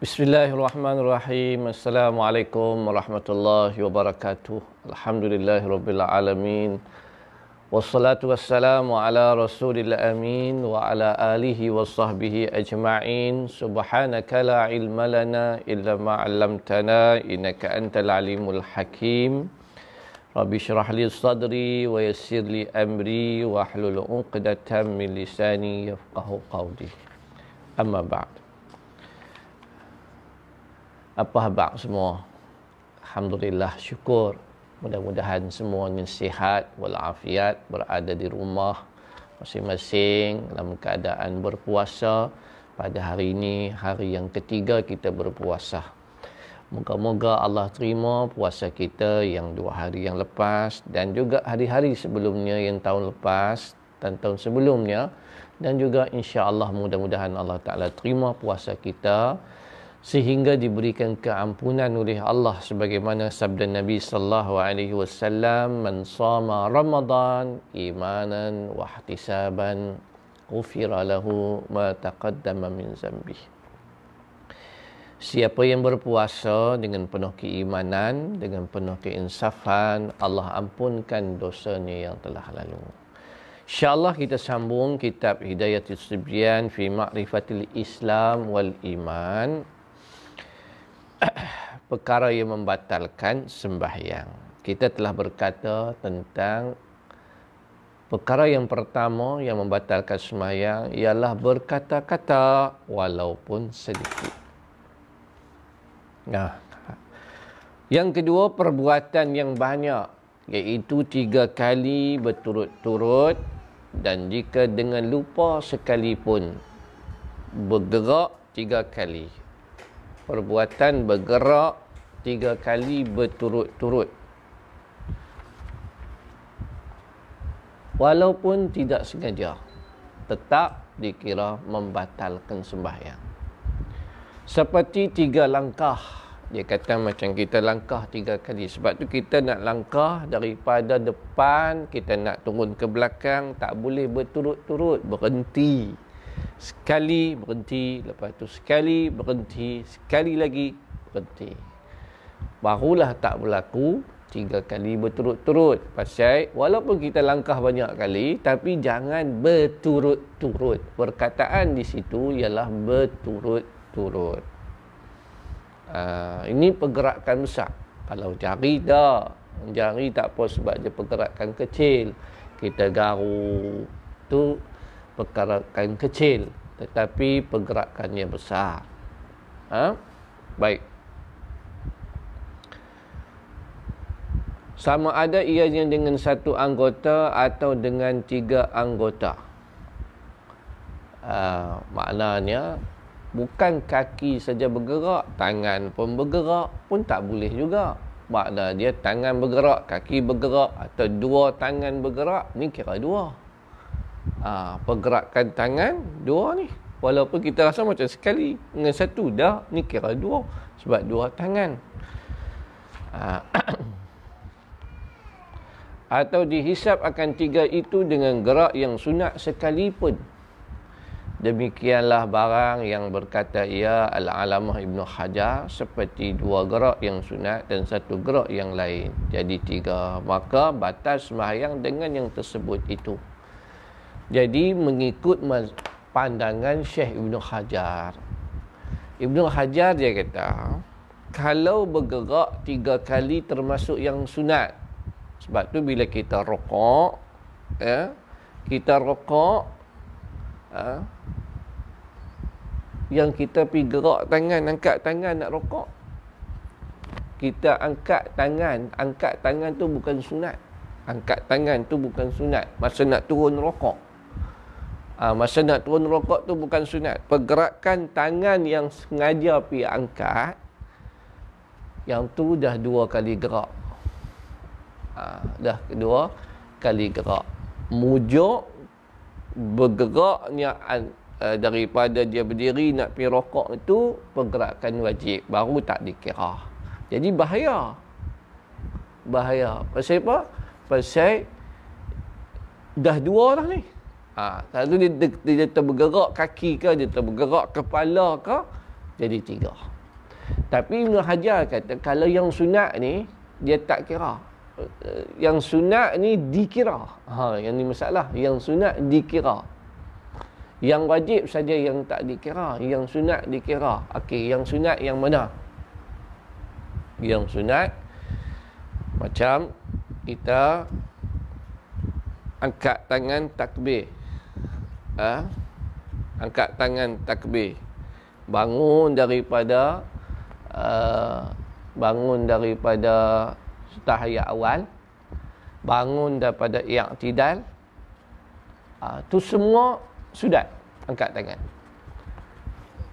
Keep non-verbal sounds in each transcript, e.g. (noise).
Bismillahirrahmanirrahim. Assalamualaikum warahmatullahi wabarakatuh. Alhamdulillahirabbil alamin. Wassalatu wassalamu ala Rasulil amin wa ala alihi wa sahbihi ajma'in. Subhanaka la ilma lana illa ma 'allamtana innaka antal alimul hakim. Rabbi syrah li sadri wa yassir li amri wa hlul 'uqdatam min lisani yafqahu qawli. Amma ba'd. Apa khabar semua? Alhamdulillah syukur. Mudah-mudahan semuanya sihat walafiat berada di rumah masing-masing dalam keadaan berpuasa pada hari ini hari yang ketiga kita berpuasa. Moga-moga Allah terima puasa kita yang dua hari yang lepas dan juga hari-hari sebelumnya yang tahun lepas dan tahun sebelumnya dan juga insya-Allah mudah-mudahan Allah Taala terima puasa kita sehingga diberikan keampunan oleh Allah sebagaimana sabda Nabi sallallahu alaihi wasallam man sama ramadan imanan wa ihtisaban ghufira lahu ma taqaddama min zambi Siapa yang berpuasa dengan penuh keimanan, dengan penuh keinsafan, Allah ampunkan dosanya yang telah lalu. InsyaAllah kita sambung kitab Hidayatul Sibyan fi Ma'rifatil Islam wal Iman (coughs) perkara yang membatalkan sembahyang. Kita telah berkata tentang perkara yang pertama yang membatalkan sembahyang ialah berkata-kata walaupun sedikit. Nah, yang kedua perbuatan yang banyak iaitu tiga kali berturut-turut dan jika dengan lupa sekalipun bergerak tiga kali perbuatan bergerak tiga kali berturut-turut. Walaupun tidak sengaja, tetap dikira membatalkan sembahyang. Seperti tiga langkah. Dia kata macam kita langkah tiga kali. Sebab tu kita nak langkah daripada depan, kita nak turun ke belakang, tak boleh berturut-turut, berhenti sekali berhenti lepas tu sekali berhenti sekali lagi berhenti. Barulah tak berlaku tiga kali berturut-turut pasal walaupun kita langkah banyak kali tapi jangan berturut-turut. Perkataan di situ ialah berturut-turut. Uh, ini pergerakan besar. Kalau jari dah jari tak apa sebab dia pergerakan kecil. Kita garu tu pergerakan kecil tetapi pergerakannya besar. Ha? Baik. Sama ada ianya dengan satu anggota atau dengan tiga anggota. Uh, maknanya bukan kaki saja bergerak, tangan pun bergerak pun tak boleh juga. Makna dia tangan bergerak, kaki bergerak atau dua tangan bergerak, ni kira dua ha, pergerakan tangan dua ni. Walaupun kita rasa macam sekali dengan satu dah ni kira dua. Sebab dua tangan. Ha. (clears throat) atau dihisap akan tiga itu dengan gerak yang sunat sekalipun. Demikianlah barang yang berkata ia al-alamah Ibnu Hajar seperti dua gerak yang sunat dan satu gerak yang lain. Jadi tiga. Maka batas sembahyang dengan yang tersebut itu jadi mengikut pandangan Syekh Ibn Hajar. Ibn Hajar dia kata, kalau bergerak tiga kali termasuk yang sunat. Sebab tu bila kita rokok, ya, kita rokok, ya, yang kita pergi gerak tangan, angkat tangan nak rokok. Kita angkat tangan, angkat tangan tu bukan sunat. Angkat tangan tu bukan sunat. Masa nak turun rokok. Ha, masa nak turun rokok tu bukan sunat. Pergerakan tangan yang sengaja pi angkat, yang tu dah dua kali gerak. Ha, dah dua kali gerak. Mujuk bergeraknya uh, daripada dia berdiri nak pi rokok itu pergerakan wajib. Baru tak dikira. Jadi bahaya. Bahaya. Pasal apa? Pasal dah dua lah ni. Ha, satu dia, dia, dia terbergerak kaki ke, dia terbergerak kepala ke, jadi tiga. Tapi Ibn Hajar kata kalau yang sunat ni dia tak kira. Yang sunat ni dikira. Ha, yang ni masalah. Yang sunat dikira. Yang wajib saja yang tak dikira. Yang sunat dikira. Okey, yang sunat yang mana? Yang sunat macam kita angkat tangan takbir. Ha? Angkat tangan takbir. Bangun daripada uh, bangun daripada tahiyat awal. Bangun daripada i'tidal. Uh, tu semua sudah angkat tangan.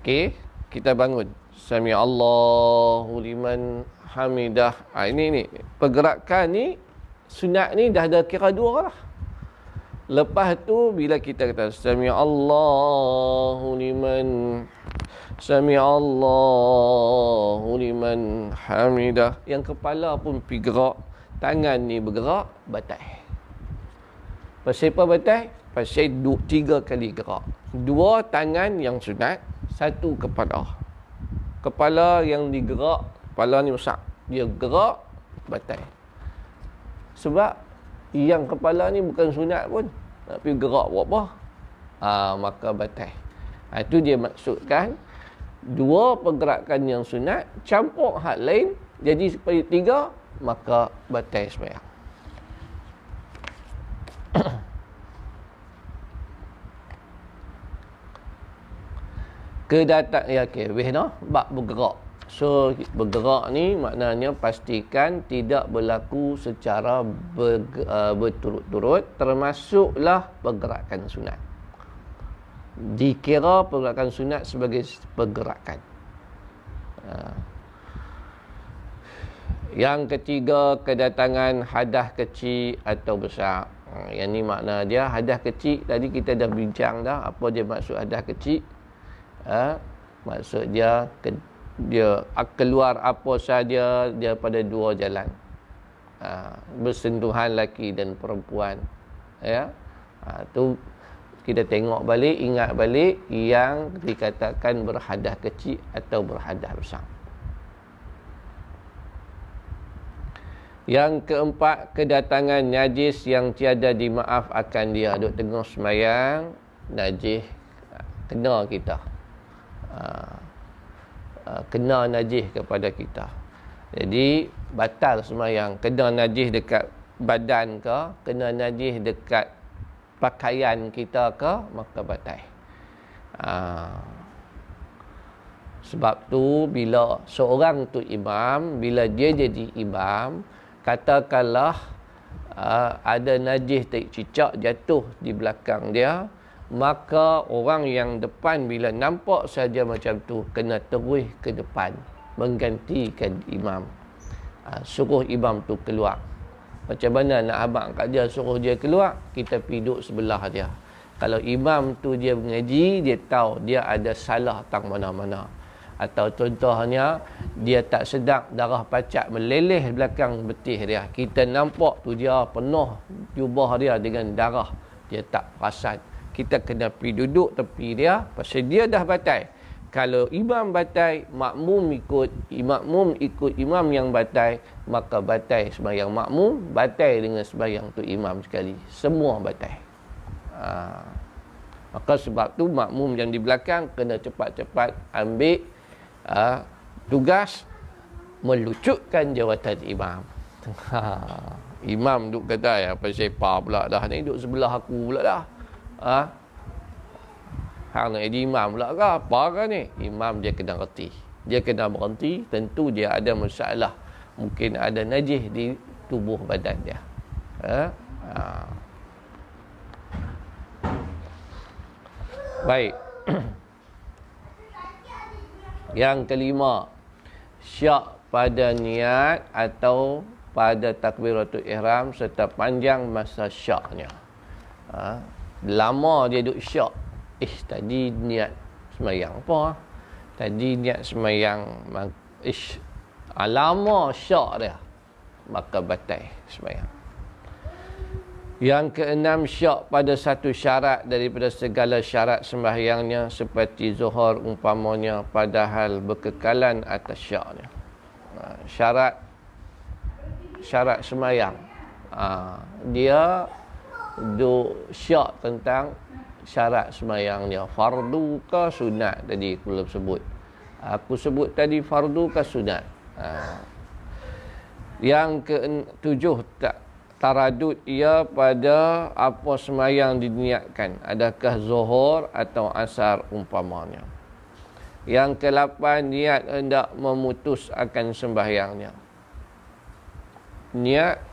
Okey kita bangun. Sami Allahu liman hamidah. Ha, ini ni pergerakan ni sunat ni dah ada kira dua lah lepas tu bila kita kata sami Allahu liman Sami Allahu liman hamidah. Yang kepala pun pergi gerak. Tangan ni bergerak, batai. Pasal apa batai? Pasal dua, tiga kali gerak. Dua tangan yang sunat, satu kepala. Kepala yang digerak, kepala ni besar. Dia gerak, batai. Sebab yang kepala ni bukan sunat pun. Tapi gerak buat apa? Ha, maka batai. Ha, itu dia maksudkan dua pergerakan yang sunat campur hak lain jadi seperti tiga maka batal sembahyang (coughs) kedatang ya okey weh bab bergerak so bergerak ni maknanya pastikan tidak berlaku secara ber, uh, berturut-turut termasuklah pergerakan sunat dikira pergerakan sunat sebagai pergerakan. Ha. Yang ketiga, kedatangan hadah kecil atau besar. Ha, yang ni makna dia hadah kecil. Tadi kita dah bincang dah apa dia maksud hadah kecil. Ha? Maksud dia dia keluar apa saja dia pada dua jalan. Ha, bersentuhan laki dan perempuan. Ya. Ha, tu kita tengok balik, ingat balik yang dikatakan berhadah kecil atau berhadah besar. Yang keempat, kedatangan najis yang tiada dimaaf akan dia. Duduk tengah semayang, najis kena kita. Ah, kena najis kepada kita. Jadi, batal semayang. Kena najis dekat badan ke, kena najis dekat pakaian kita ke maka batal. Ha. Sebab tu bila seorang tu imam, bila dia jadi imam, katakanlah uh, ada najis tak cicak jatuh di belakang dia, maka orang yang depan bila nampak saja macam tu kena terus ke depan menggantikan imam. Uh, suruh imam tu keluar. Macam mana nak abang kat dia suruh dia keluar, kita pergi duduk sebelah dia. Kalau imam tu dia mengaji, dia tahu dia ada salah tang mana-mana. Atau contohnya, dia tak sedap darah pacak meleleh belakang betih dia. Kita nampak tu dia penuh jubah dia dengan darah. Dia tak perasan. Kita kena pergi duduk tepi dia, pasal dia dah batai kalau imam batai makmum ikut makmum ikut imam yang batai maka batai sembahyang makmum batai dengan sembahyang tu imam sekali. Semua batai ha. maka sebab tu makmum yang di belakang kena cepat-cepat ambil ha, tugas melucutkan jawatan imam. (laughs) Ha. imam duk kata ya apa sepa pula dah ni duk sebelah aku pula dah ha. Hang nak jadi imam pula ke apa ke ni? Imam dia kena reti. Dia kena berhenti, tentu dia ada masalah. Mungkin ada najis di tubuh badan dia. Ha? Ha. Baik. (clears throat) Yang kelima, syak pada niat atau pada takbiratul ihram serta panjang masa syaknya. Ha? Lama dia duduk syak eh tadi niat semayang. Apa tadi niat semayang ish alama syak dia. Maka batai semayang. Yang keenam syak pada satu syarat daripada segala syarat sembahyangnya seperti zuhur umpamanya padahal berkekalan atas syaknya. Ha, syarat syarat sembahyang. Ha, dia do syak tentang syarat sembahyangnya. Fardu ke sunat tadi aku belum sebut. Aku sebut tadi fardu ke sunat. Ha. Yang ketujuh tak taradud ia pada apa semayang diniatkan adakah zuhur atau asar umpamanya yang kelapan niat hendak memutus akan sembahyangnya niat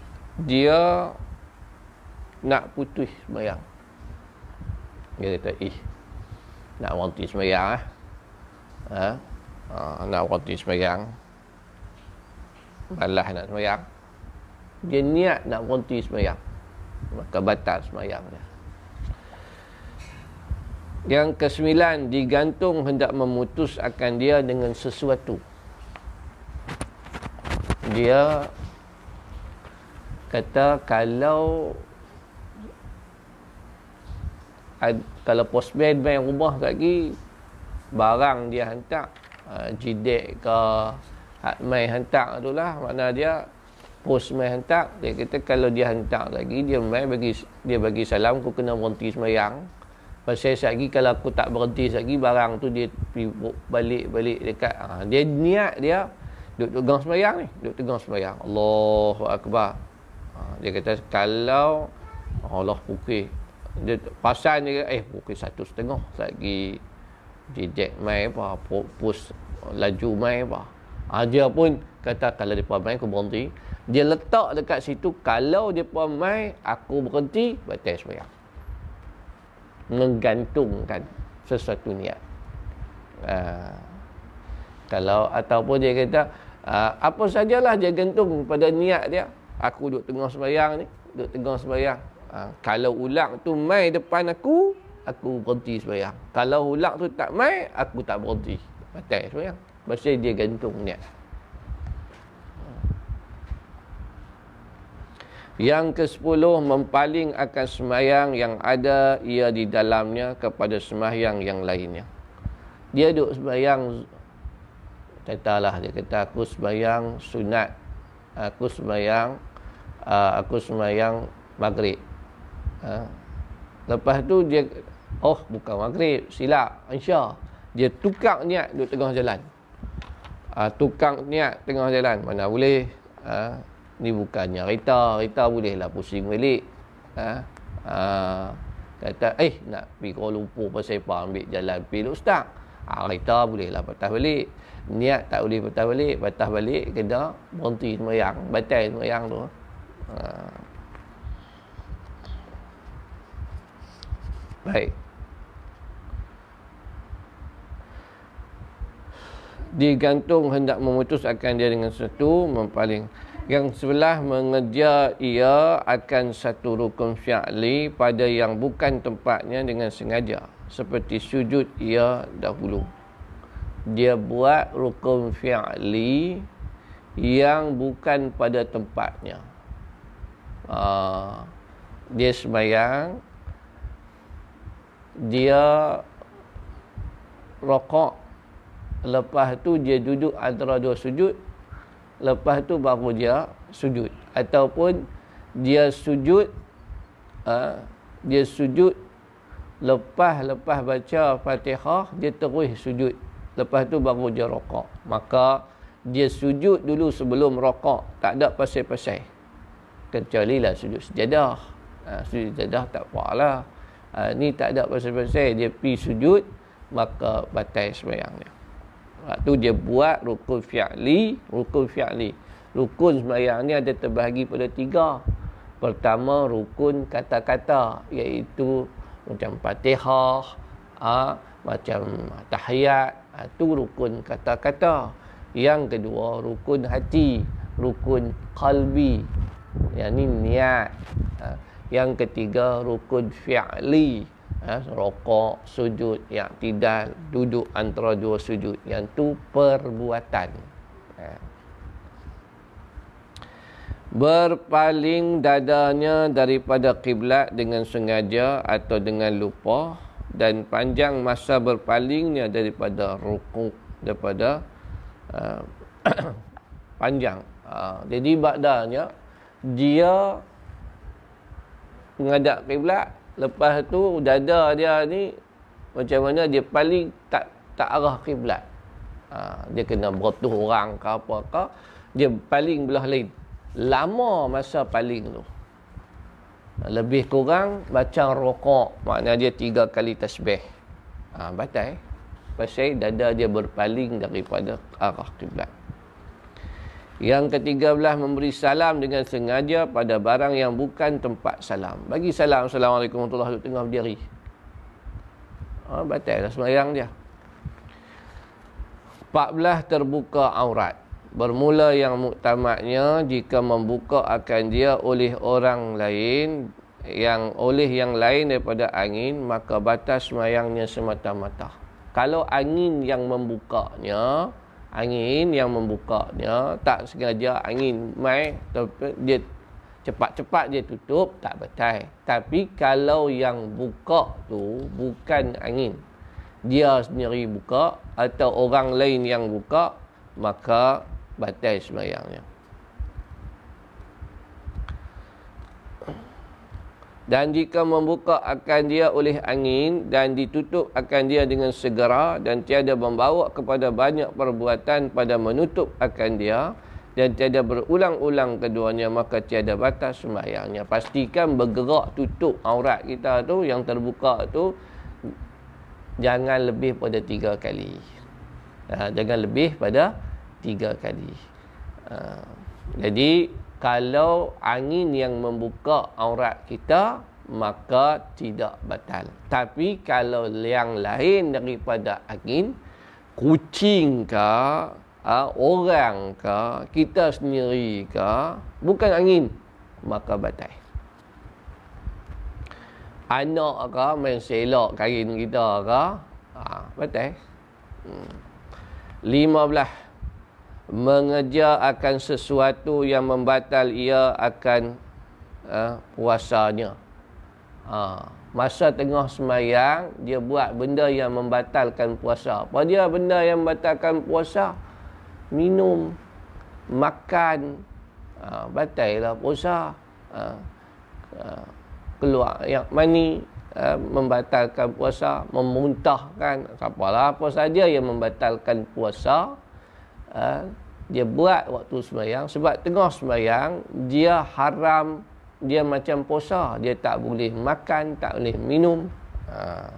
dia nak putus sembahyang dia kata ih nak berhenti sembahyang eh? ha? ha? nak berhenti sembahyang malah nak sembahyang dia niat nak berhenti semayang maka batal semayang dia yang kesembilan digantung hendak memutus akan dia dengan sesuatu dia kata kalau kalau postman main rumah lagi barang dia hantar. Uh, jidek ke main hantar tu lah makna dia pos mai hantar dia kata kalau dia hantar lagi dia mai bagi dia bagi salam aku kena berhenti semayang. Pasal lagi kalau aku tak berhenti lagi barang tu dia balik-balik dekat ha, dia niat dia duduk tegang semayang ni duduk tegang semayang. Allahu Akbar. Ha, dia kata kalau Allah pukul dia pasal dia eh pukul satu setengah lagi. Jejek mai apa pos laju mai apa. Dia pun kata kalau dia mai aku berhenti. Dia letak dekat situ kalau dia mai aku berhenti batal sembahyang menggantungkan sesuatu niat. Uh, kalau ataupun dia kata uh, apa sajalah dia gantung pada niat dia. Aku duduk tengah sembahyang ni duduk tengah sembahyang uh, kalau ulang tu mai depan aku aku berhenti sembahyang kalau ulang tu tak mai aku tak berhenti batal sembahyang pasal dia gantung niat Yang ke-10 mempaling akan semayang yang ada ia di dalamnya kepada semayang yang lainnya. Dia duduk semayang katalah dia kata aku semayang sunat. Aku semayang uh, aku semayang maghrib. Ha? Lepas tu dia oh bukan maghrib, silap, insya. Dia tukar niat duduk tengah jalan. Uh, tukar niat tengah jalan mana boleh. Uh, ni bukannya kereta kereta bolehlah pusing balik ha? ha kata eh nak pergi Kuala Lumpur pasal apa ambil jalan pergi ustaz ha, kereta bolehlah patah balik niat tak boleh patah balik patah balik kena berhenti semayang batal semayang tu ha. Baik. Digantung hendak memutus akan dia dengan sesuatu mempaling yang sebelah mengejar ia akan satu rukun fi'li pada yang bukan tempatnya dengan sengaja seperti sujud ia dahulu. Dia buat rukun fi'li yang bukan pada tempatnya. Uh, dia sembahyang dia rokok lepas tu dia duduk antara dua sujud lepas tu baru dia sujud. Ataupun dia sujud uh, dia sujud lepas lepas baca Fatihah dia terus sujud. Lepas tu baru dia rokok. Maka dia sujud dulu sebelum rokok. Tak ada pasal-pasal. Kecuali lah sujud sejadah. Uh, sujud sejadah tak apalah uh, ni tak ada pasal-pasal dia pi sujud maka batal sembahyang dia Waktu dia buat rukun fi'li, rukun fi'li. Rukun sembahyang ni ada terbahagi pada tiga. Pertama, rukun kata-kata. Iaitu macam patihah, ha, macam tahiyat. Ha, rukun kata-kata. Yang kedua, rukun hati. Rukun kalbi. Yang ni niat. Ha. Yang ketiga, rukun fi'li ha, rokok, sujud, yang tidak duduk antara dua sujud. Yang tu perbuatan. Ha. berpaling dadanya daripada kiblat dengan sengaja atau dengan lupa dan panjang masa berpalingnya daripada rukuk daripada uh, (coughs) panjang uh, jadi maknanya dia menghadap kiblat lepas tu dada dia ni macam mana dia paling tak tak arah kiblat uh, dia kena berotuh orang ke apa ke dia paling belah lain. Lama masa paling tu. Lebih kurang baca rokok maknanya dia tiga kali tasbih. Ha, batal pasal dada dia berpaling daripada arah kiblat yang ketiga belah memberi salam dengan sengaja pada barang yang bukan tempat salam. Bagi salam. Assalamualaikum warahmatullahi wabarakatuh. Tengah berdiri. Ha, batal lah semayang dia. 14 terbuka aurat. Bermula yang muktamadnya jika membuka akan dia oleh orang lain yang oleh yang lain daripada angin maka batas semayangnya semata-mata. Kalau angin yang membukanya, angin yang membukanya tak sengaja angin mai dia cepat-cepat dia tutup tak betul. Tapi kalau yang buka tu bukan angin, dia sendiri buka atau orang lain yang buka maka batal sembahyangnya. Dan jika membuka akan dia oleh angin dan ditutup akan dia dengan segera dan tiada membawa kepada banyak perbuatan pada menutup akan dia dan tiada berulang-ulang keduanya maka tiada batas sembahyangnya. Pastikan bergerak tutup aurat kita tu yang terbuka tu jangan lebih pada tiga kali. Ha, jangan lebih pada tiga kali. Uh, jadi kalau angin yang membuka aurat kita maka tidak batal. Tapi kalau yang lain daripada angin kucing ke orang ke kita sendiri ke bukan angin maka batal. Anak ke main selok kain kita ke ha, batal. Hmm. Lima belah mengejar akan sesuatu yang membatal ia akan uh, puasanya. Ha, masa tengah semayang, dia buat benda yang membatalkan puasa. Apa dia benda yang membatalkan puasa? Minum, makan, ha, batal lah puasa. Ha, ha, keluar yang mani, uh, membatalkan puasa, memuntahkan, apalah apa saja yang membatalkan puasa, uh, dia buat waktu sembahyang. Sebab tengah sembahyang dia haram. Dia macam puasa dia tak boleh makan tak boleh minum. Uh.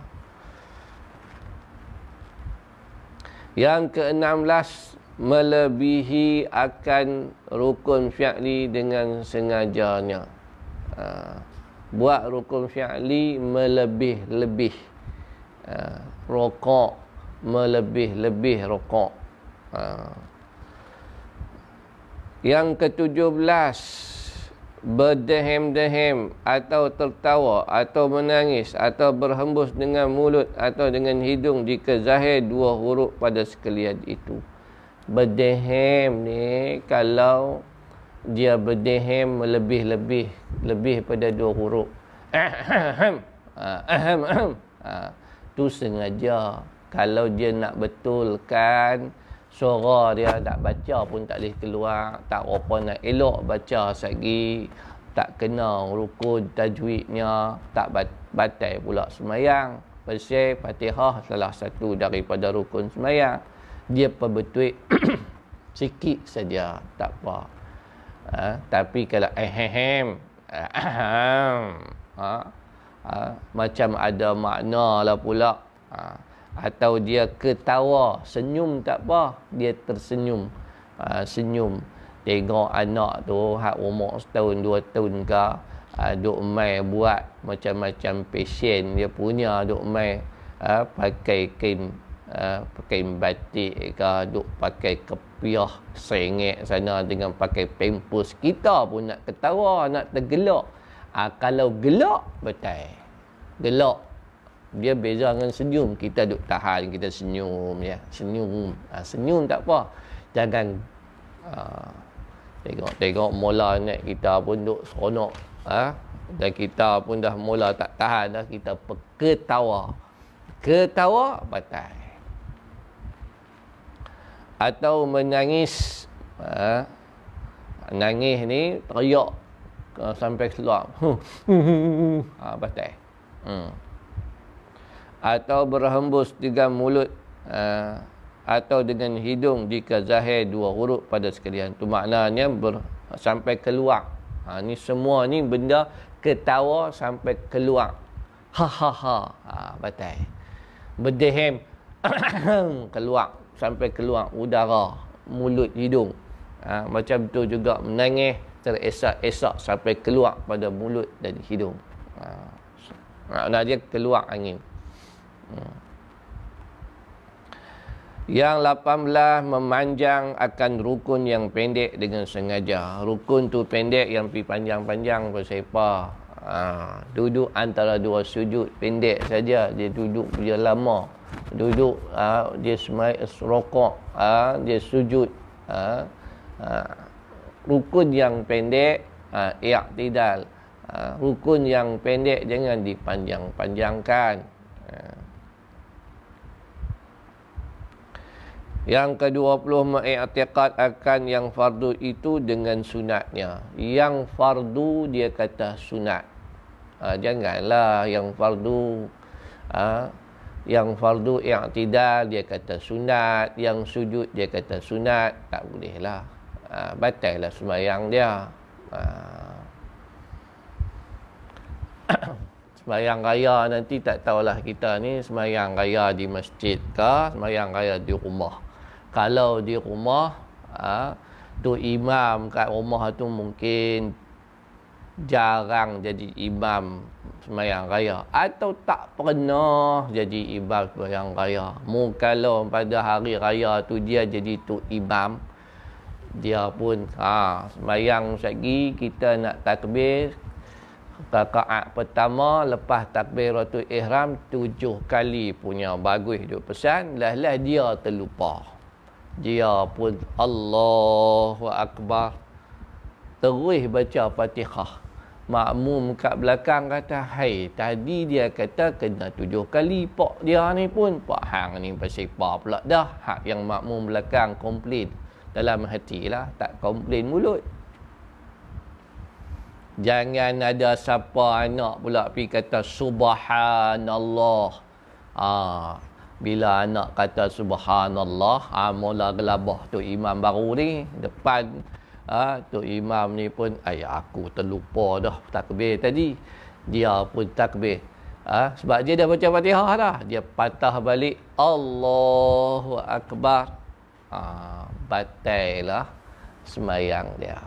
yang ke-16 melebihi akan rukun fi'li dengan sengajanya uh buat rukun fi'li melebih-lebih. Uh, rokok melebih-lebih rokok uh. yang ketujuh berdehem-dehem atau tertawa atau menangis atau berhembus dengan mulut atau dengan hidung jika zahir dua huruf pada sekalian itu. Berdehem ni kalau dia berdehem lebih-lebih lebih pada dua huruf. Ahem. Ahem ahem. Ha, tu sengaja. Kalau dia nak betulkan suara dia tak baca pun tak boleh keluar tak apa nak elok baca lagi tak kena rukun tajwidnya tak batal pula semayang. Pasal fatihah salah satu daripada rukun semayang. Dia perbetul (clears throat) sikit saja tak apa. Ha, tapi kalau ehem ha, ha, macam ada makna lah pula. Ha, atau dia ketawa senyum tak apa dia tersenyum. Ha, senyum. Tengok anak tu hak umur setahun dua tahun ke ha, duk mai buat macam-macam pasien dia punya duk mai ha, pakai kain ha, pakai batik ke duk pakai kepala rupiah sengit sana dengan pakai pampers. Kita pun nak ketawa nak tergelak. Ha, kalau gelak betul. Gelak dia beza dengan senyum kita duk tahan kita senyum ya senyum ha, senyum tak apa jangan ha, Tengok-tengok mula naik kita pun duk seronok. Ha? Dan kita pun dah mula tak tahan dah. Kita ketawa. Ketawa batal. Atau menangis. Ha? Nangis ni teriak sampai keluar. (laughs) ha, batal. Hmm. Atau berhembus dengan mulut. Ha? atau dengan hidung jika zahir dua huruf pada sekalian. Itu maknanya ber, sampai keluar. Ha, ni semua ni benda ketawa sampai keluar. Ha ha ha. Ha batai. Berdehem (coughs) keluar sampai keluar udara mulut hidung. Ha, macam tu juga menangis teresak-esak sampai keluar pada mulut dan hidung. Ha. Maknanya keluar angin. Hmm. Yang 18 memanjang akan rukun yang pendek dengan sengaja. Rukun tu pendek yang pi panjang-panjang bersepa. Ha, duduk antara dua sujud pendek saja dia duduk dia lama. Duduk ha, dia semai rokok, ha, dia sujud. Ha, ha, rukun yang pendek ha, i'tidal. Ha, rukun yang pendek jangan dipanjang-panjangkan. Ha. Yang ke-20 mengiktikad akan yang fardu itu dengan sunatnya. Yang fardu dia kata sunat. Ha, janganlah yang fardu ha, yang fardu i'tidal dia kata sunat, yang sujud dia kata sunat, tak bolehlah. Ha, batallah sembahyang dia. Ha. (coughs) sembahyang raya nanti tak tahulah kita ni sembahyang raya di masjid ke, sembahyang raya di rumah kalau di rumah ha, tu imam kat rumah tu mungkin jarang jadi imam semayang raya. Atau tak pernah jadi imam semayang raya. Mu kalau pada hari raya tu dia jadi tu imam dia pun ha, semayang lagi kita nak takbir. Rakaat pertama lepas takbiratul ihram tujuh kali punya bagus duk pesan. Lah lah dia terlupa dia pun Allahu Akbar. Terus baca Fatihah. Makmum kat belakang kata hai tadi dia kata kena tujuh kali pak dia ni pun. Pak hang ni pasal apa pula dah. Hak yang makmum belakang komplain. Dalam hati lah tak komplain mulut. Jangan ada siapa anak pula pi kata subhanallah. Ah bila anak kata subhanallah ha, mula gelabah tu imam baru ni depan ha, tu imam ni pun ayah aku terlupa dah takbir tadi. Dia pun takbir. Ha, sebab dia dah baca fatihah dah. Dia patah balik Allahu Akbar. Ha, batai lah semayang dia.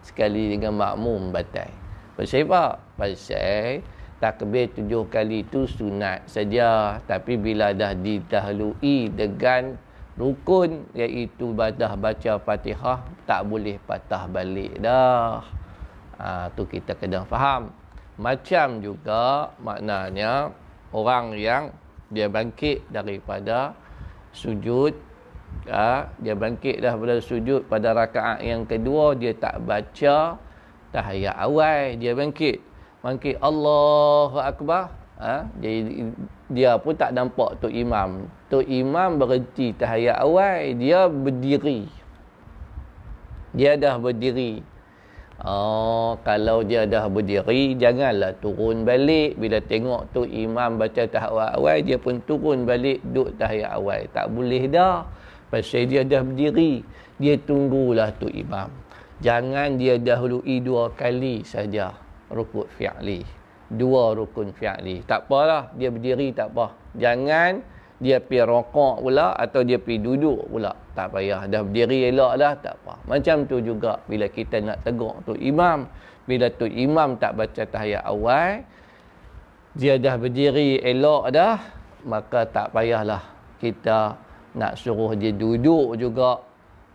Sekali dengan makmum batai. Pasal apa? pasal takbir tujuh kali itu sunat saja tapi bila dah didahului dengan rukun iaitu badah baca Fatihah tak boleh patah balik dah. Ha, tu kita kena faham. Macam juga maknanya orang yang dia bangkit daripada sujud ha, dia bangkit dah pada sujud pada rakaat yang kedua dia tak baca tahiyat awal dia bangkit bangkit Allahu Akbar. Ha? dia, dia pun tak nampak tu imam. Tu imam berhenti tahiyat awal dia berdiri. Dia dah berdiri. Oh, kalau dia dah berdiri janganlah turun balik. Bila tengok tu imam baca tahiyat awal dia pun turun balik duduk tahiyat awal. Tak boleh dah. Pasal dia dah berdiri. Dia tunggulah tu imam. Jangan dia dahului dua kali saja rukun fi'li. Dua rukun fi'li. Tak apalah, dia berdiri tak apa. Jangan dia pergi rokok pula atau dia pergi duduk pula. Tak payah. Dah berdiri elok dah, tak apa. Macam tu juga bila kita nak tegur tu imam. Bila tu imam tak baca tahiyat awal, dia dah berdiri elok dah, maka tak payahlah kita nak suruh dia duduk juga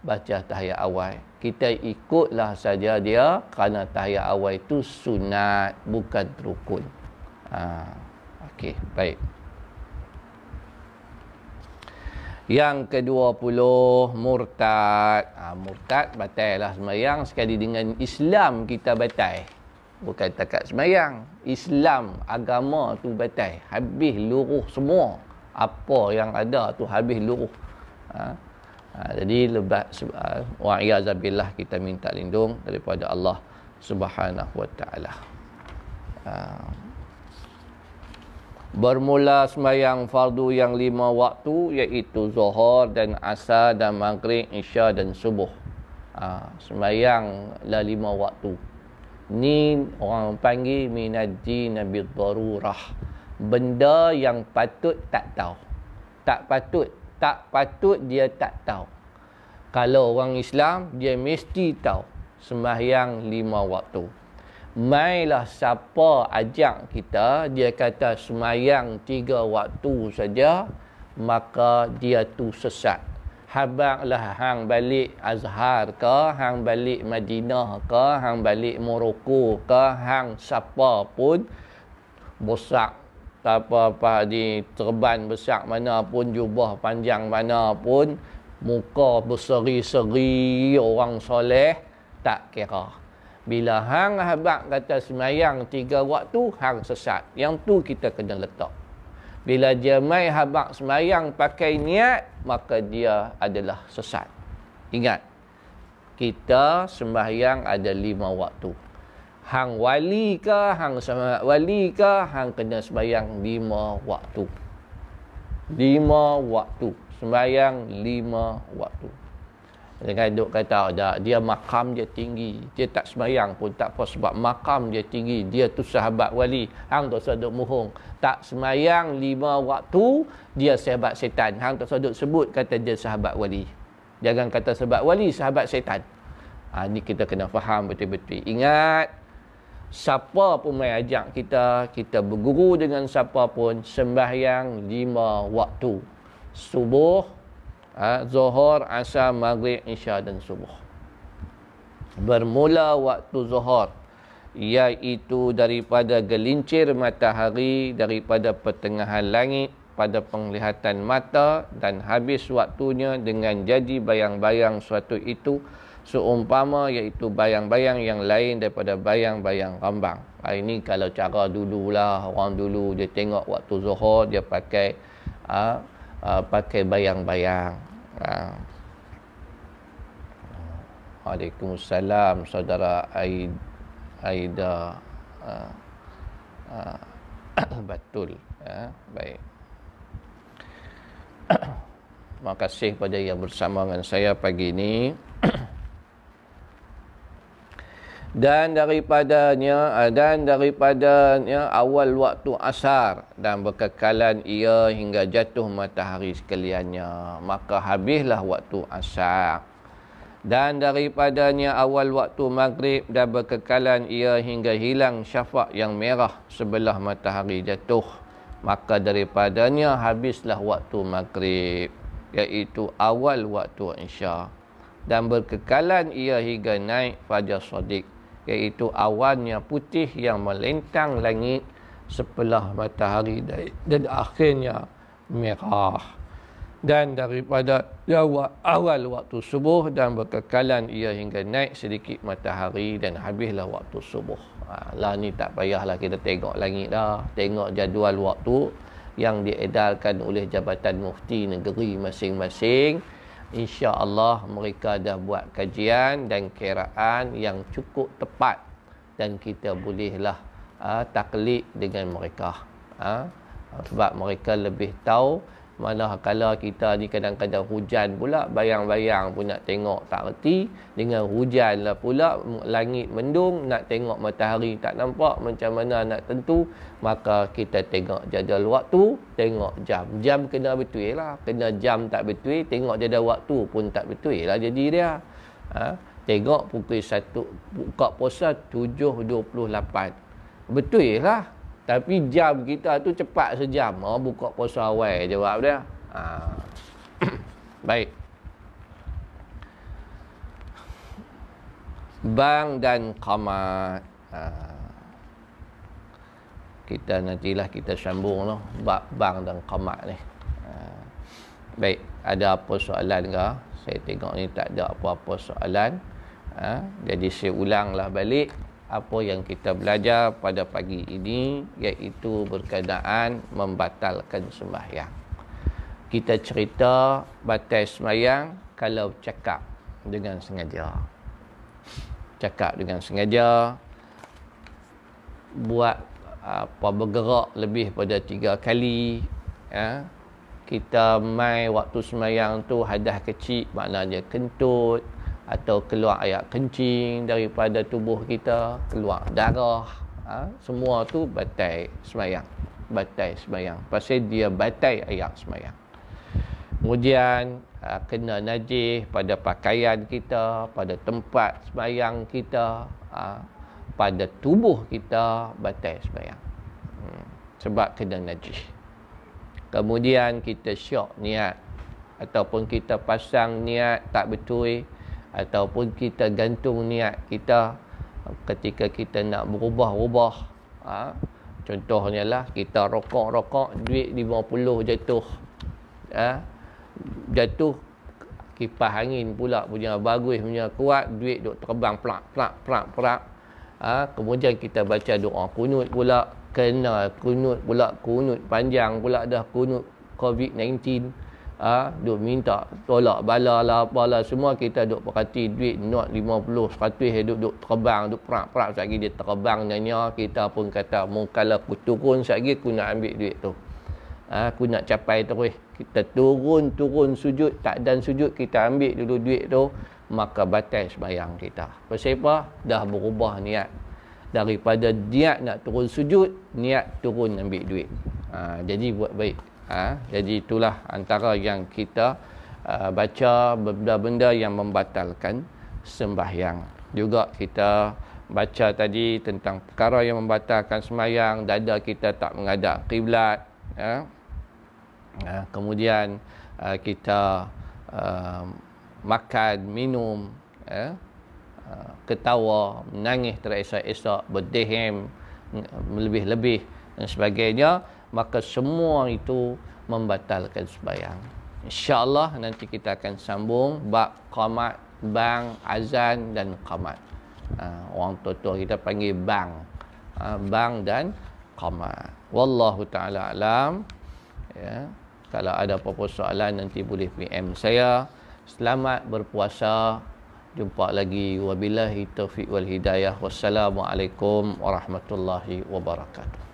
baca tahiyat awal kita ikutlah saja dia kerana tahiyat awal itu sunat bukan rukun. Ha, okey, baik. Yang ke-20 murtad. Ha, murtad batal lah semayang sekali dengan Islam kita batal. Bukan takat semayang. Islam agama tu batal. Habis luruh semua. Apa yang ada tu habis luruh. Ha? Ha, jadi lebat ha, wa'iyyazabillah kita minta lindung daripada Allah Subhanahu wa taala. Ha, bermula sembahyang fardu yang lima waktu iaitu zuhur dan asar dan maghrib, isya dan subuh. Ha, sembahyang lah lima waktu. Ni orang panggil minaji nabi darurah. Benda yang patut tak tahu. Tak patut. Tak patut dia tak tahu. Kalau orang Islam, dia mesti tahu. Sembahyang lima waktu mailah siapa ajak kita dia kata semayang tiga waktu saja maka dia tu sesat habanglah hang balik Azhar ke hang balik Madinah ke hang balik Morocco ke hang siapa pun bosak apa-apa di terban besar mana pun jubah panjang mana pun muka berseri-seri orang soleh tak kira bila hang habak kata semayang tiga waktu, hang sesat. Yang tu kita kena letak. Bila dia mai habak semayang pakai niat, maka dia adalah sesat. Ingat, kita sembahyang ada lima waktu. Hang wali ke, hang sama wali ke, hang kena sembahyang lima waktu. Lima waktu. Sembahyang lima waktu. Dengan duk kata ada dia makam dia tinggi. Dia tak semayang pun tak apa sebab makam dia tinggi. Dia tu sahabat wali. Hang tak usah duk muhung. Tak semayang lima waktu dia sahabat setan. Hang tak duk sebut kata dia sahabat wali. Jangan kata sahabat wali sahabat setan. Ha, ni kita kena faham betul-betul. Ingat siapa pun mai ajak kita, kita berguru dengan siapa pun sembahyang lima waktu. Subuh, ha, Zuhur, Asar, Maghrib, Isya dan Subuh. Bermula waktu Zuhur iaitu daripada gelincir matahari daripada pertengahan langit pada penglihatan mata dan habis waktunya dengan jadi bayang-bayang suatu itu seumpama iaitu bayang-bayang yang lain daripada bayang-bayang rambang. Ha, ini kalau cara dululah orang dulu dia tengok waktu zuhur dia pakai ha, uh, pakai bayang-bayang. Uh. Waalaikumsalam saudara Aid, Aida. Uh, uh, (coughs) betul. Ya, baik. (coughs) Terima kasih kepada yang bersama dengan saya pagi ini. (coughs) dan daripadanya eh, dan daripadanya awal waktu asar dan berkekalan ia hingga jatuh matahari sekaliannya. Maka habislah waktu asar. Dan daripadanya awal waktu maghrib dan berkekalan ia hingga hilang syafaq yang merah sebelah matahari jatuh. Maka daripadanya habislah waktu maghrib iaitu awal waktu isya. Dan berkekalan ia hingga naik fajar sodik iaitu awannya putih yang melintang langit sebelah matahari dan akhirnya merah dan daripada awal, waktu subuh dan berkekalan ia hingga naik sedikit matahari dan habislah waktu subuh. Ha, lah ni tak payahlah kita tengok langit dah. Tengok jadual waktu yang diedarkan oleh Jabatan Mufti Negeri masing-masing insya-Allah mereka dah buat kajian dan kiraan yang cukup tepat dan kita bolehlah uh, taklid dengan mereka. Uh, sebab mereka lebih tahu mana kala kita ni kadang-kadang hujan pula bayang-bayang pun nak tengok tak reti. Dengan hujan lah pula langit mendung nak tengok matahari tak nampak macam mana nak tentu maka kita tengok jadual waktu tengok jam jam kena betul lah. Kena jam tak betul tengok jadual waktu pun tak betul lah jadi dia. Ha? tengok pukul 1 buka puasa 7.28 betul lah tapi jam kita tu cepat sejam. Oh, buka puasa awal jawab dia. Ha. (coughs) Baik. Bang dan kamat. Ha. Kita nantilah kita sambung noh. Bang dan kamat ni. Ha. baik ada apa soalan ke saya tengok ni tak ada apa-apa soalan ha? jadi saya ulanglah balik apa yang kita belajar pada pagi ini iaitu berkenaan membatalkan sembahyang. Kita cerita batal sembahyang kalau cakap dengan sengaja. Cakap dengan sengaja buat apa bergerak lebih pada tiga kali ya. Kita mai waktu sembahyang tu hadah kecil maknanya kentut atau keluar air kencing daripada tubuh kita, keluar darah, ha? semua tu batai semayang. Batai semayang. Pasal dia batai air semayang. Kemudian ha, kena najis pada pakaian kita, pada tempat semayang kita, ha, pada tubuh kita batai semayang. Hmm. Sebab kena najis. Kemudian kita syok niat ataupun kita pasang niat tak betul ataupun kita gantung niat kita ketika kita nak berubah-ubah ha? contohnya lah kita rokok-rokok duit 50 jatuh ha? jatuh kipas angin pula punya bagus punya kuat duit duk terbang plak plak plak plak ha? kemudian kita baca doa kunut pula kena kunut pula kunut panjang pula dah kunut COVID-19 ha, duk minta tolak bala lah apalah. Semua kita duk perhati duit not 50 100 duk duk terbang duk perak-perak sekali dia terbang nanya kita pun kata mau kalau aku turun sekali aku nak ambil duit tu. Ha, aku nak capai terus. Kita turun turun sujud tak dan sujud kita ambil dulu duit tu maka batal sembahyang kita. Pasal apa? Dah berubah niat. Daripada niat nak turun sujud niat turun ambil duit. Ha, jadi buat baik Ha, jadi itulah antara yang kita uh, baca benda-benda yang membatalkan sembahyang. Juga kita baca tadi tentang perkara yang membatalkan sembahyang, dada kita tak menghadap kiblat. Ya. Ha, kemudian uh, kita uh, makan, minum, ya. uh, ketawa, menangis teresak-esak, berdehem, lebih-lebih dan sebagainya maka semua itu membatalkan sembahyang. InsyaAllah nanti kita akan sambung bab qamat, bang, azan dan qamat. Ha, orang tua-tua kita panggil bang. Ha, bang dan qamat. Wallahu ta'ala alam. Ya. Kalau ada apa-apa soalan nanti boleh PM saya. Selamat berpuasa. Jumpa lagi. Wabillahi taufiq wal hidayah. Wassalamualaikum warahmatullahi wabarakatuh.